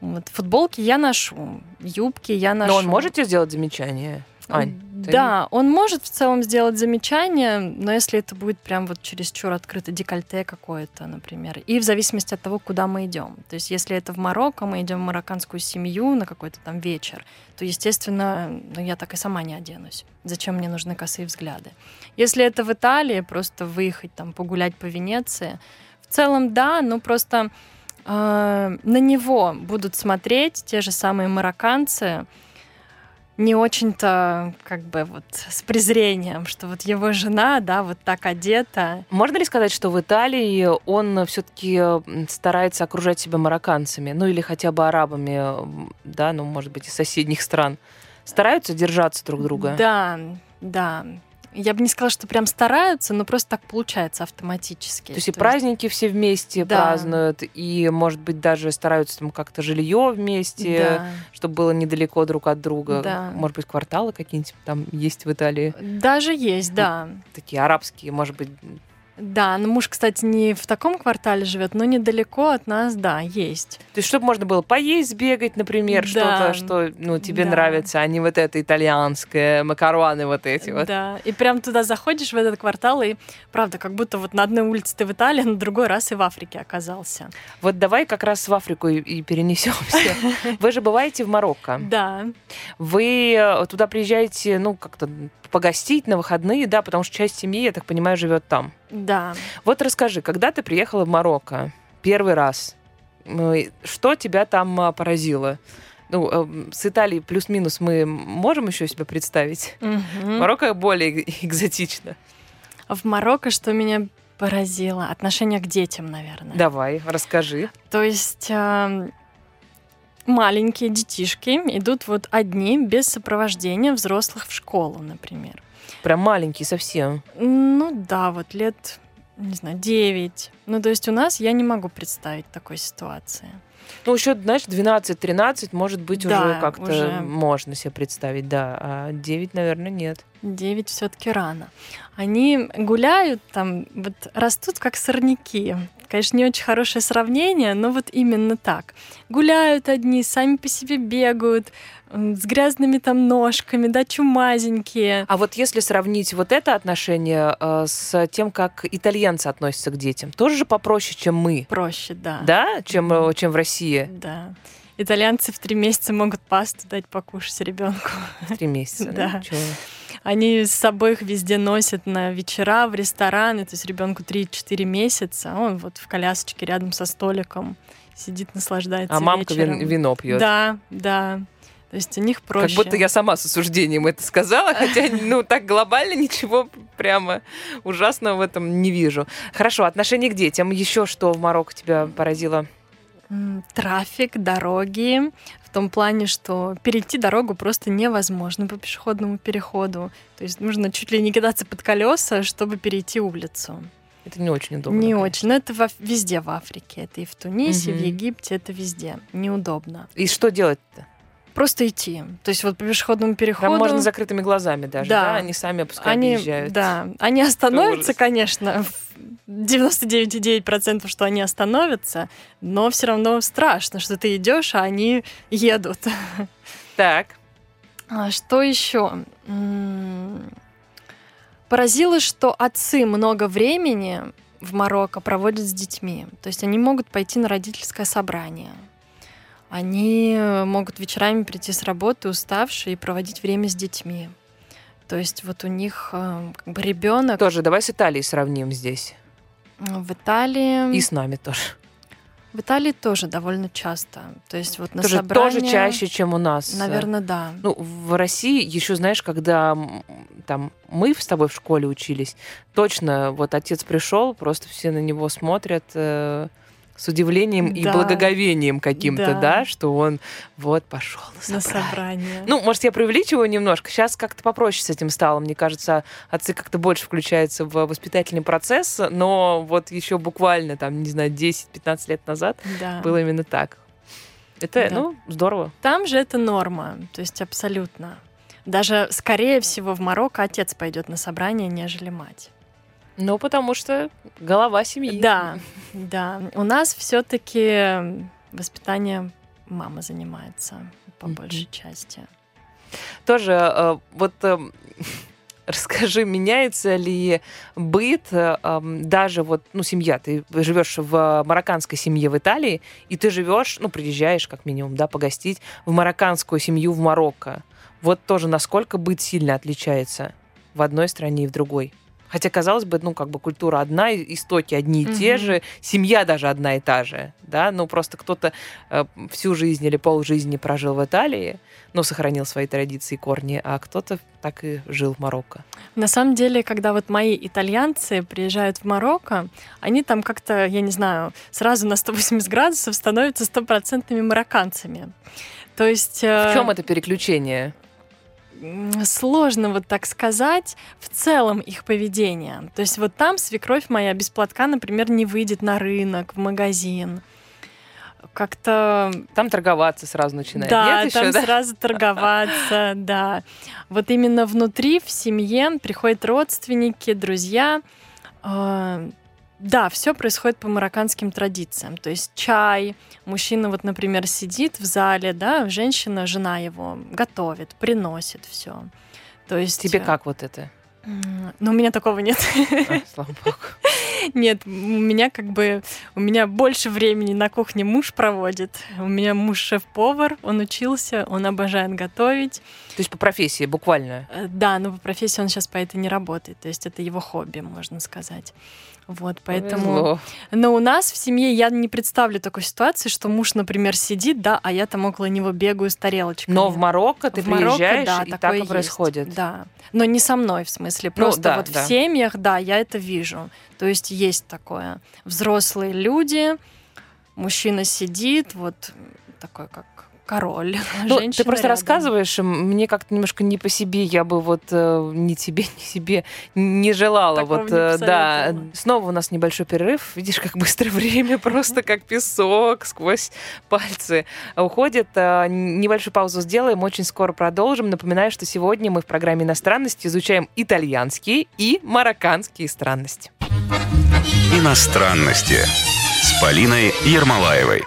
Вот, футболки я ношу, юбки я ношу. Но он может тебе сделать замечание? Ань, да, ты... он может в целом сделать замечание, но если это будет прям вот чересчур открыто декольте какое-то, например, и в зависимости от того, куда мы идем. То есть если это в Марокко, мы идем в марокканскую семью на какой-то там вечер, то, естественно, ну, я так и сама не оденусь. Зачем мне нужны косые взгляды? Если это в Италии, просто выехать там погулять по Венеции, в целом да, но просто э, на него будут смотреть те же самые марокканцы, не очень-то как бы вот с презрением, что вот его жена, да, вот так одета. Можно ли сказать, что в Италии он все-таки старается окружать себя марокканцами, ну или хотя бы арабами, да, ну может быть из соседних стран? Стараются держаться друг друга? Да, да я бы не сказала, что прям стараются, но просто так получается автоматически. То есть и праздники есть... все вместе да. празднуют, и, может быть, даже стараются там как-то жилье вместе, да. чтобы было недалеко друг от друга. Да. Может быть, кварталы какие-нибудь там есть в Италии? Даже есть, да. Такие арабские, может быть, да, но муж, кстати, не в таком квартале живет, но недалеко от нас, да, есть. То есть, чтобы можно было поесть, бегать, например, да. что-то, что ну, тебе да. нравится, а не вот это итальянское, макароны вот эти вот. Да, и прям туда заходишь в этот квартал, и правда, как будто вот на одной улице ты в Италии, на другой раз и в Африке оказался. Вот давай как раз в Африку и, и перенесемся. [laughs] Вы же бываете в Марокко. Да. Вы э, туда приезжаете, ну, как-то погостить на выходные, да, потому что часть семьи, я так понимаю, живет там. Да. Вот расскажи, когда ты приехала в Марокко первый раз, что тебя там а, поразило? Ну, э, с Италией плюс-минус мы можем еще себе представить. Угу. Марокко более [laughs] экзотично. В Марокко что меня поразило? Отношение к детям, наверное. Давай, расскажи. То есть маленькие детишки идут вот одни, без сопровождения взрослых в школу, например. Прям маленькие совсем? Ну да, вот лет, не знаю, 9. Ну то есть у нас я не могу представить такой ситуации. Ну, еще, знаешь, 12-13, может быть, да, уже как-то уже... можно себе представить, да. А 9, наверное, нет. 9 все-таки рано. Они гуляют там, вот растут как сорняки. Конечно, не очень хорошее сравнение, но вот именно так. Гуляют одни, сами по себе бегают, с грязными там ножками, да, чумазенькие. А вот если сравнить вот это отношение э, с тем, как итальянцы относятся к детям, тоже же попроще, чем мы. Проще, да. Да, чем, mm. чем в России. Да. итальянцы в три месяца могут пасту дать покушать ребенку. Три месяца, [laughs] да? Да. Они с собой их везде носят на вечера, в рестораны, то есть ребенку 3-4 месяца, он вот в колясочке рядом со столиком сидит, наслаждается А мамка вечером. вин- вино пьет. Да, да. То есть у них проще. Как будто я сама с осуждением это сказала, хотя, ну, так глобально ничего прямо ужасного в этом не вижу. Хорошо, отношение к детям. Еще что в Марокко тебя поразило? Трафик, дороги, в том плане, что перейти дорогу просто невозможно по пешеходному переходу. То есть нужно чуть ли не кидаться под колеса, чтобы перейти улицу. Это не очень удобно. не конечно. очень. Но это во- везде в Африке. Это и в Тунисе, в Мгм. Египте, это везде. Неудобно. И что делать-то? Просто идти. То есть вот по пешеходному переходу... Там можно с закрытыми глазами даже, да? Да. Они сами пускай они, объезжают. да, они остановятся, конечно, в 99,9% что они остановятся, но все равно страшно, что ты идешь, а они едут. Так, А что еще? Поразило, что отцы много времени в Марокко проводят с детьми. То есть они могут пойти на родительское собрание. Они могут вечерами прийти с работы уставшие и проводить время с детьми. То есть вот у них э, как бы ребенок тоже давай с Италией сравним здесь. в Италии. И с нами тоже. В Италии тоже довольно часто. То есть вот на тоже, собрания... тоже чаще, чем у нас. Наверное, да. Ну, в России еще, знаешь, когда там мы с тобой в школе учились, точно вот отец пришел, просто все на него смотрят э, с удивлением и Да. благоговением каким-то, да. Да. что он вот пошел на На собрание. собрание. Ну, может, я преувеличиваю немножко. Сейчас как-то попроще с этим стало. Мне кажется, отцы как-то больше включаются в воспитательный процесс, но вот еще буквально, там, не знаю, 10-15 лет назад да. было именно так. Это, Да. ну, здорово. Там же это норма, то есть абсолютно. Даже, скорее всего, в Марокко отец пойдет на собрание, нежели мать. Ну, потому что голова семьи. Да, да. У нас все-таки воспитание мама занимается по Мгм. большей части. Тоже э, вот э, [laughs] расскажи, меняется ли быт, э, даже вот, ну, семья, ты живешь в марокканской семье в Италии, и ты живешь, ну, приезжаешь как минимум, да, погостить в марокканскую семью в Марокко. Вот тоже насколько быт сильно отличается в одной стране и в другой. Хотя, казалось бы, ну, как бы культура одна, истоки одни и те Мгм. же, семья даже одна и та же, да, ну, просто кто-то э, всю жизнь или полжизни прожил в Италии, но сохранил свои традиции и корни, а кто-то так и жил в Марокко. На самом деле, когда вот мои итальянцы приезжают в Марокко, они там как-то, я не знаю, сразу на 180 градусов становятся стопроцентными марокканцами. То есть... В чем это переключение? Сложно вот так сказать в целом их поведение. То есть вот там свекровь моя без платка, например, не выйдет на рынок, в магазин. Как-то Там торговаться сразу начинает. да, Нет там еще, да? сразу торговаться, [laughs] да. Вот именно внутри, в семье приходят родственники, друзья. А, Да, все происходит по марокканским традициям. То есть чай, мужчина вот, например, сидит в зале, да, женщина, жена его готовит, приносит все. То есть Тебе как вот это? Ну, у меня такого нет. А, слава [laughs] богу. Нет, у меня как бы у меня больше времени на кухне муж проводит. У меня муж шеф-повар, он учился, он обожает готовить. То есть по профессии, буквально. Э, Да, но по профессии он сейчас по этой не работает. То есть это его хобби, можно сказать. Вот, поэтому... Повезло. Но у нас в семье я не представлю такой ситуации, что муж, например, сидит, да, а я там около него бегаю с тарелочками. Но в Марокко ты В Марокко, приезжаешь, да, и так и есть. происходит. Да. Но не со мной, в смысле. Ну, Просто да, вот да. в семьях, да, я это вижу. То есть есть такое. Взрослые люди, мужчина сидит, вот такой как король. [laughs] Ну, ты просто рядом. рассказываешь, мне как-то немножко не по себе, я бы вот э, ни тебе, [laughs] ни себе не желала. Такого вот, не э, да. Снова у нас небольшой перерыв. Видишь, как быстро [laughs] время, просто как песок сквозь пальцы уходит. Э, Небольшую паузу сделаем, очень скоро продолжим. Напоминаю, что сегодня мы в программе иностранности изучаем итальянские и марокканские странности. Иностранности с Полиной Ермолаевой.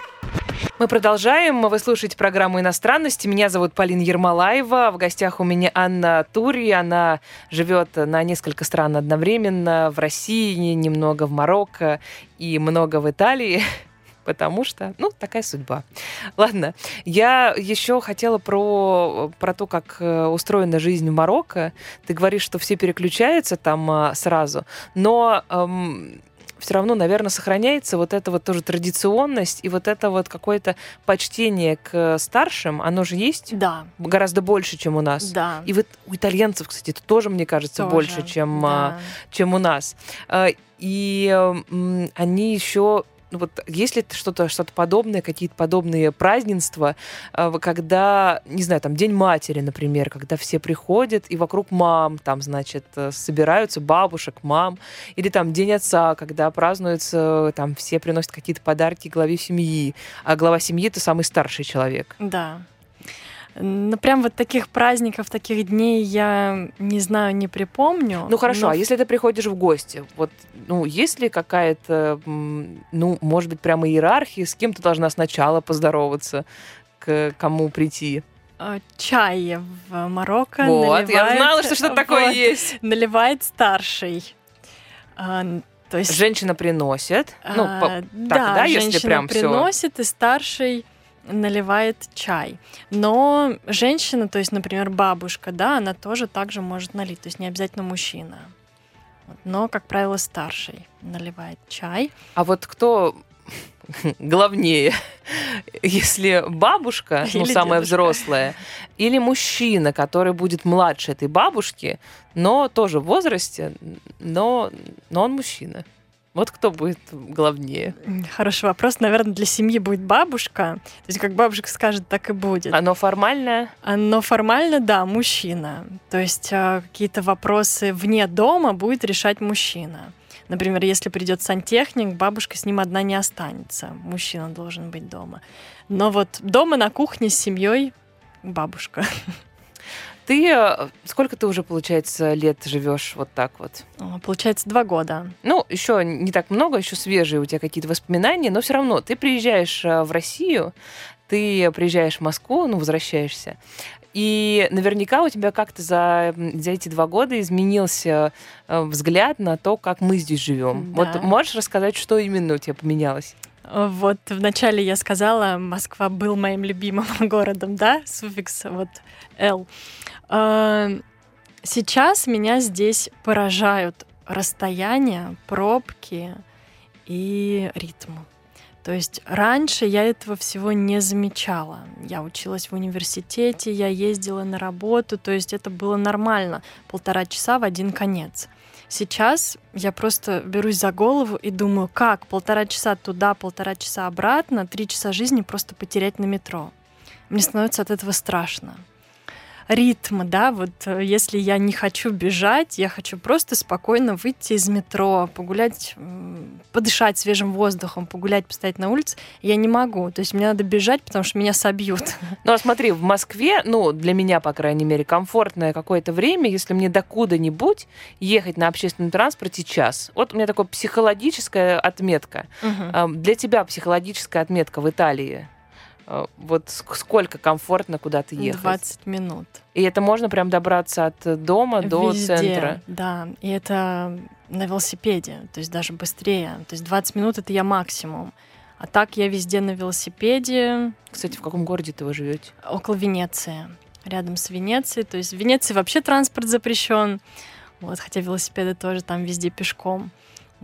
Мы продолжаем. Вы слушаете программу «Иностранности». Меня зовут Полина Ермолаева. В гостях у меня Анна Тури. Она живет на несколько стран одновременно. В России, немного в Марокко и много в Италии. [laughs] потому что, ну, такая судьба. Ладно, я еще хотела про, про то, как э, устроена жизнь в Марокко. Ты говоришь, что все переключаются там а, сразу, но эм, все равно, наверное, сохраняется вот эта вот тоже традиционность и вот это вот какое-то почтение к старшим, оно же есть Да, гораздо больше, чем у нас. да. И вот у итальянцев, кстати, это тоже, мне кажется, тоже, больше, чем, а, да. чем у нас. А, И они еще ну вот есть ли что-то что подобное, какие-то подобные празднества, а, в- когда, не знаю, там День матери, например, когда все приходят и вокруг мам, там, значит, э, собираются бабушек, мам, или там День отца, когда празднуются, там все приносят какие-то подарки главе семьи, а глава семьи это самый старший человек. Да. Ну, прям вот таких праздников, таких дней я не знаю, не припомню. Ну хорошо, но а если ты приходишь в гости, вот, ну, есть ли какая-то, ну, может быть, прямо иерархия, с кем ты должна сначала поздороваться, к кому прийти? э, чай в Марокко вот, я наливает- знала, что что-то [laughs] такое вот, есть. Наливает старший. А, то есть Женщина приносит, ну, А, по- да, да, если женщина прям приносит, и старший наливает чай. Но женщина, то есть, например, бабушка, да, она тоже также может налить, то есть не обязательно мужчина. Но, как правило, старший наливает чай. а вот кто [laughs] главнее, если бабушка, ну, Или самая дедушка. взрослая, или мужчина, который будет младше этой бабушки, но тоже в возрасте, но, но он мужчина. Вот кто будет главнее? Хороший вопрос. Наверное, для семьи будет бабушка. То есть, как бабушка скажет, так и будет. Оно формальное? А, Но формально, да, мужчина. То есть а, какие-то вопросы вне дома будет решать мужчина. Например, если придет сантехник, бабушка с ним одна не останется. Мужчина должен быть дома. Но вот дома на кухне с семьей бабушка. [laughs] Ты э, сколько ты уже, получается, лет живешь вот так вот? Получается, два года. Ну, еще не так много, еще свежие у тебя какие-то воспоминания, но все равно ты приезжаешь э, в Россию, ты приезжаешь в Москву, ну, возвращаешься. И наверняка у тебя как-то за, за эти два года изменился э, взгляд на то, как мы здесь живем. Да. Вот можешь рассказать, что именно у тебя поменялось? Вот вначале я сказала, Москва был моим любимым [laughs] городом, да, суффикс вот «л». А, Сейчас меня здесь поражают расстояния, пробки и ритм. То есть раньше я этого всего не замечала. Я училась в университете, я ездила на работу, то есть это было нормально. Полтора часа в один конец. Сейчас я просто берусь за голову и думаю, как полтора часа туда, полтора часа обратно, три часа жизни просто потерять на метро. Мне становится от этого страшно. Ритм, да, вот э, если я не хочу бежать, я хочу просто спокойно выйти из метро, погулять, подышать свежим воздухом, погулять, постоять на улице, я не могу. То есть мне надо бежать, потому что меня собьют. [laughs] Ну, а смотри, в Москве, ну, для меня, по крайней мере, комфортное какое-то время, если мне докуда-нибудь ехать на общественном транспорте час. Вот у меня такая психологическая отметка. А, Для тебя психологическая отметка в Италии. А, Вот ск- сколько комфортно куда-то ехать. 20 минут. И это можно прям добраться от дома до Везде, центра. Да, и это на велосипеде, то есть даже быстрее. То есть 20 минут это я максимум. А так я везде на велосипеде, Кстати, в каком городе ты вы живете? около Венеции, рядом с Венецией. То есть в Венеции вообще транспорт запрещен, вот, хотя велосипеды тоже там везде пешком.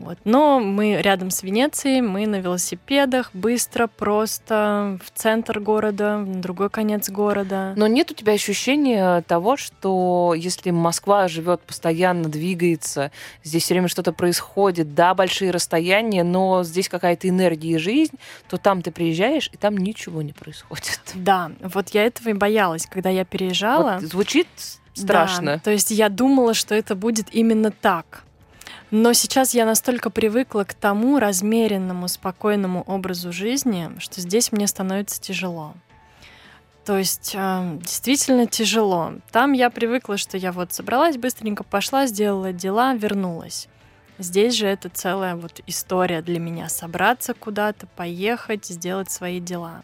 Вот. Но мы рядом с Венецией, мы на велосипедах, быстро, просто в центр города, на другой конец города. Но нет у тебя ощущения того, что если Москва живет постоянно, двигается, здесь все время что-то происходит, да, большие расстояния, но здесь какая-то энергия и жизнь, то там ты приезжаешь, и там ничего не происходит. [laughs] Да, вот я этого и боялась, когда я переезжала. Вот звучит страшно. Да, то есть я думала, что это будет именно так. Но сейчас я настолько привыкла к тому размеренному, спокойному образу жизни, что здесь мне становится тяжело. То есть э, действительно тяжело. Там я привыкла, что я вот собралась быстренько, пошла, сделала дела, вернулась. Здесь же это целая вот история для меня. Собраться куда-то, поехать, сделать свои дела.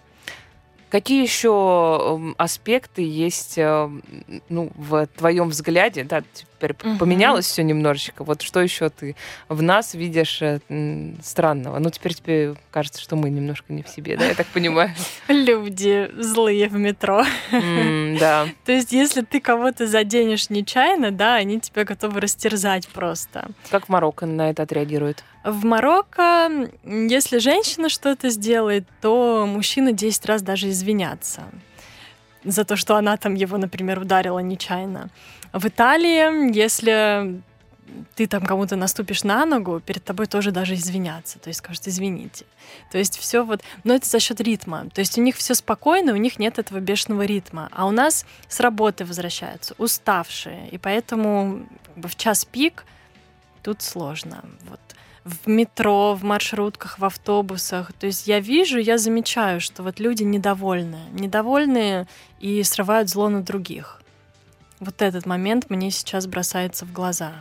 Какие еще м, аспекты есть э, ну, в твоем взгляде, да, теперь Мгм. поменялось все немножечко. Вот что еще ты в нас видишь э, странного? Ну, теперь тебе кажется, что мы немножко не в себе, да, я так понимаю? [laughs] Люди злые в метро. Да. [laughs] То есть, если ты кого-то заденешь нечаянно, да, они тебя готовы растерзать просто. Как Марокко на это отреагирует? В Марокко, если женщина что-то сделает, то мужчина 10 раз даже извинятся за то, что она там его, например, ударила нечаянно. В Италии, если ты там кому-то наступишь на ногу, перед тобой тоже даже извиняться, то есть скажут извините. То есть все вот, но это за счет ритма. То есть у них все спокойно, у них нет этого бешеного ритма, а у нас с работы возвращаются уставшие, и поэтому как бы в час пик тут сложно. Вот в метро, в маршрутках, в автобусах. То есть я вижу, я замечаю, что вот люди недовольны. Недовольны и срывают зло на других. Вот этот момент мне сейчас бросается в глаза.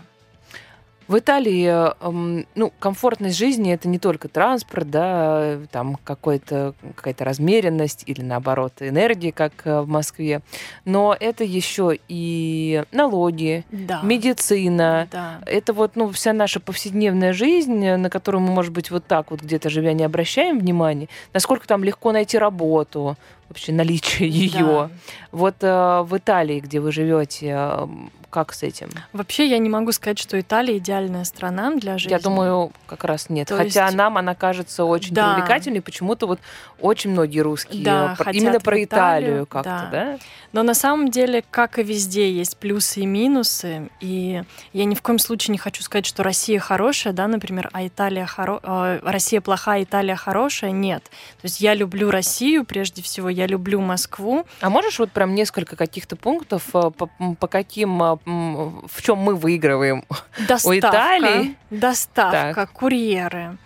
В Италии, эм, ну, комфортность жизни это не только транспорт, да, там какой-то, какая-то размеренность или наоборот энергия, как э, в Москве, но это еще и налоги, Да. медицина. Да. Это вот, ну, вся наша повседневная жизнь, э, на которую мы, может быть, вот так вот где-то живя не обращаем внимания, насколько там легко найти работу, вообще наличие ее. Да. Вот э, в Италии, где вы живете, э, как с этим? Вообще я не могу сказать, что Италия идеальная страна для жизни. Я думаю, как раз нет. То Хотя есть- нам она кажется очень Да. привлекательной. Почему-то вот очень многие русские Да, про- именно про Италию, Италию как-то, да. да? Но на самом деле, как и везде, есть плюсы и минусы. И я ни в коем случае не хочу сказать, что Россия хорошая, да, например, а Италия хоро... э, Россия плохая, Италия хорошая. Нет. То есть я люблю Россию прежде всего, я люблю Москву. А можешь вот прям несколько каких-то пунктов, э, по, по каким, э, в чем мы выигрываем? [laughs] Доставка, Италии? доставка, курьеры.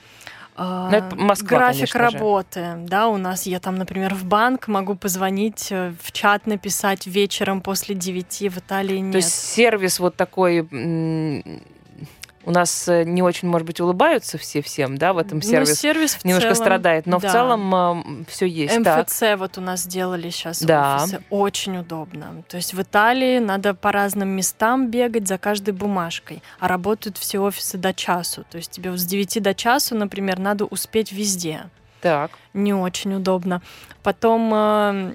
э, Ну, это Москва, график конечно же. работы, да, у нас я там, например, в банк могу позвонить, э, в чат написать вечером после 9, в Италии нет. То есть сервис вот такой... У нас э, не очень, может быть, улыбаются все всем, да, в этом Ну, сервис сервис в немножко целом, страдает, но в да. целом все есть. Так. МФЦ вот у нас сделали сейчас Да. офисы. Очень удобно. То есть в Италии надо по разным местам бегать за каждой бумажкой, а работают все офисы до часу. То есть тебе вот с 9 до часу, например, надо успеть везде. Так. Не очень удобно. Потом э,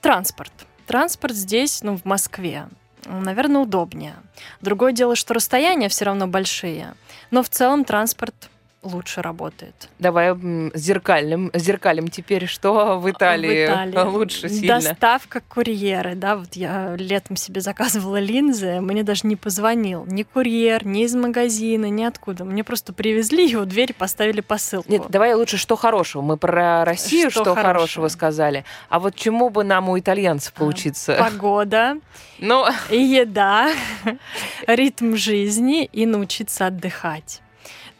транспорт. Транспорт здесь, ну, в Москве, наверное, удобнее. Другое дело, что расстояния все равно большие, но в целом транспорт лучше работает. Давай зеркальным, зеркалим теперь, что в Италии, В Италии. лучше сильно. Доставка курьеры, да, вот я летом себе заказывала линзы, мне даже не позвонил ни курьер, ни из магазина, ни откуда. Мне просто привезли и у двери поставили посылку. Нет, давай лучше что хорошего. Мы про Россию Что что, хорошего? хорошего? сказали. А вот чему бы нам у итальянцев А, поучиться? Погода, Ну, и еда, [laughs] ритм жизни и научиться отдыхать.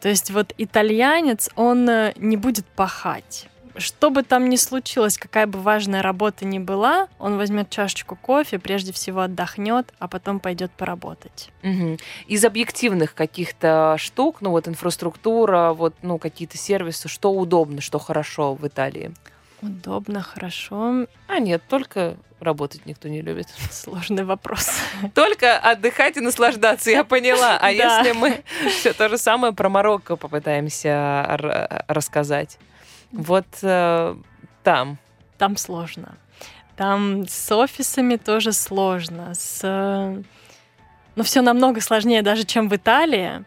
То есть вот итальянец, он э, не будет пахать. Что бы там ни случилось, какая бы важная работа ни была, он возьмет чашечку кофе, прежде всего отдохнет, а потом пойдет поработать. мгм. из объективных каких-то штук, ну вот инфраструктура, вот ну какие-то сервисы, что удобно, что хорошо в Италии? Удобно, хорошо. А нет, только работать никто не любит. [laughs] Сложный вопрос. [laughs] Только отдыхать и наслаждаться, я поняла. А [laughs] если мы все то же самое про Марокко попытаемся р- рассказать? Вот э, там. Там сложно. Там с офисами тоже сложно. С... э, Ну, все намного сложнее даже, чем в Италии.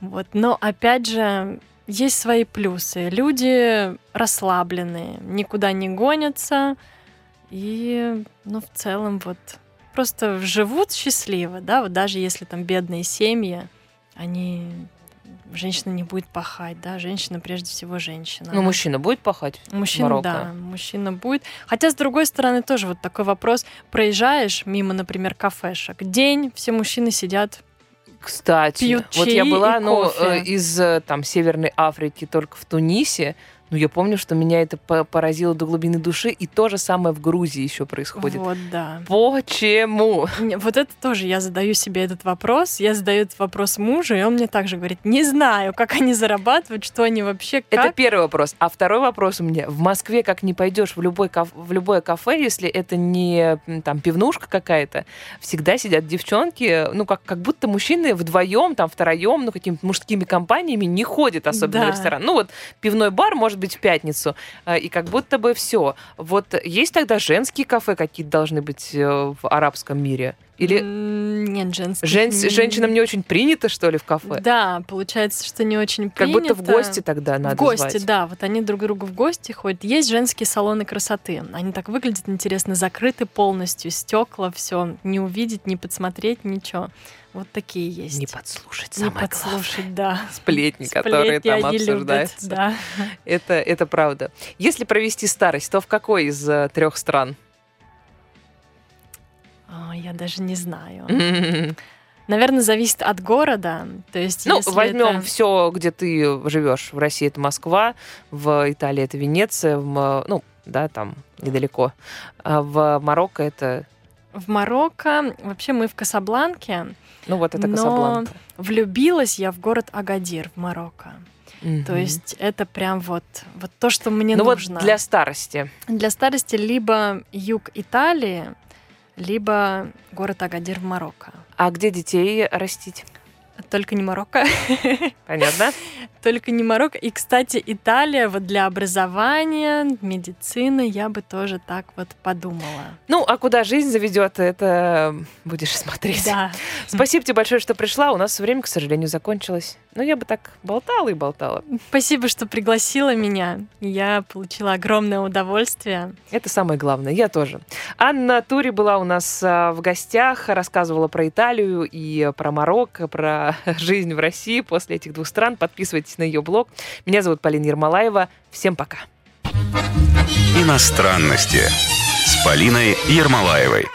Вот. Но, опять же, есть свои плюсы. Люди расслабленные, никуда не гонятся. И, ну, в целом, вот просто живут счастливо, да, вот даже если там бедные семьи, они женщина не будет пахать, да, женщина прежде всего женщина. Ну, мужчина будет пахать? Мужчина, Марокко? да, мужчина будет. Хотя, с другой стороны, тоже вот такой вопрос. Проезжаешь мимо, например, кафешек. День, все мужчины сидят. Кстати, Пьют вот я была, ну, кофе. э, из э, там Северной Африки только в Тунисе, Ну, я помню, что меня это по- поразило до глубины души, и то же самое в Грузии еще происходит. Вот, да. Почему? Вот это тоже я задаю себе этот вопрос. Я задаю этот вопрос мужу, и он мне также говорит, не знаю, как они зарабатывают, что они вообще, как. Это первый вопрос. А второй вопрос у меня. В Москве как не пойдешь в, любой каф- в любое кафе, если это не там пивнушка какая-то, всегда сидят девчонки, ну, как, как будто мужчины вдвоем, там, втроем, ну, какими-то мужскими компаниями не ходят особенно Да. в ресторан. Ну, вот пивной бар может быть в пятницу, э, и как будто бы все. Вот есть тогда женские кафе какие-то должны быть э, в арабском мире? Или Нет, женских. жен- женщинам не очень принято, что ли, в кафе? Да, получается, что не очень Как будто в принято. гости тогда надо в гости, звать. да, вот они друг к другу в гости ходят. Есть женские салоны красоты. Они так выглядят интересно, закрыты полностью, стекла, все, не увидеть, не подсмотреть, ничего. Вот такие есть. Не подслушать, Не самое подслушать, да. сплетни, которые Сплетни там они любят, обсуждаются. да. Это, это правда. Если провести старость, то в какой из трех стран? А, я даже не знаю. Наверное, зависит от города. То есть, Ну, возьмем это- все, где ты живешь. В России это Москва, в Италии это Венеция, в, ну, да, там недалеко. А в Марокко это, в Марокко. Вообще мы в Касабланке. ну, вот это Но Касабланка. Влюбилась я в город Агадир в Марокко. То Мгм. есть это прям вот, вот то, что мне ну нужно. вот для старости. Для старости либо юг Италии, либо город Агадир в Марокко. А где детей растить? Только не Марокко. [laughs] Понятно? Только не Марокко. И, кстати, Италия вот для образования, медицины я бы тоже так вот подумала. Ну, а куда жизнь заведет, это будешь смотреть. Да. Спасибо тебе большое, что пришла. У нас время, к сожалению, закончилось. Ну, я бы так болтала и болтала. Спасибо, что пригласила меня. Я получила огромное удовольствие. Это самое главное. Я тоже. Анна Тури была у нас а, в гостях, рассказывала про Италию и про Марокко, [laughs] жизнь в России после этих двух стран. Подписывайтесь на ее блог. Меня зовут Полина Ермолаева. Всем пока. Иностранности с Полиной Ермолаевой.